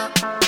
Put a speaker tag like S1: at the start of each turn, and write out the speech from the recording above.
S1: up.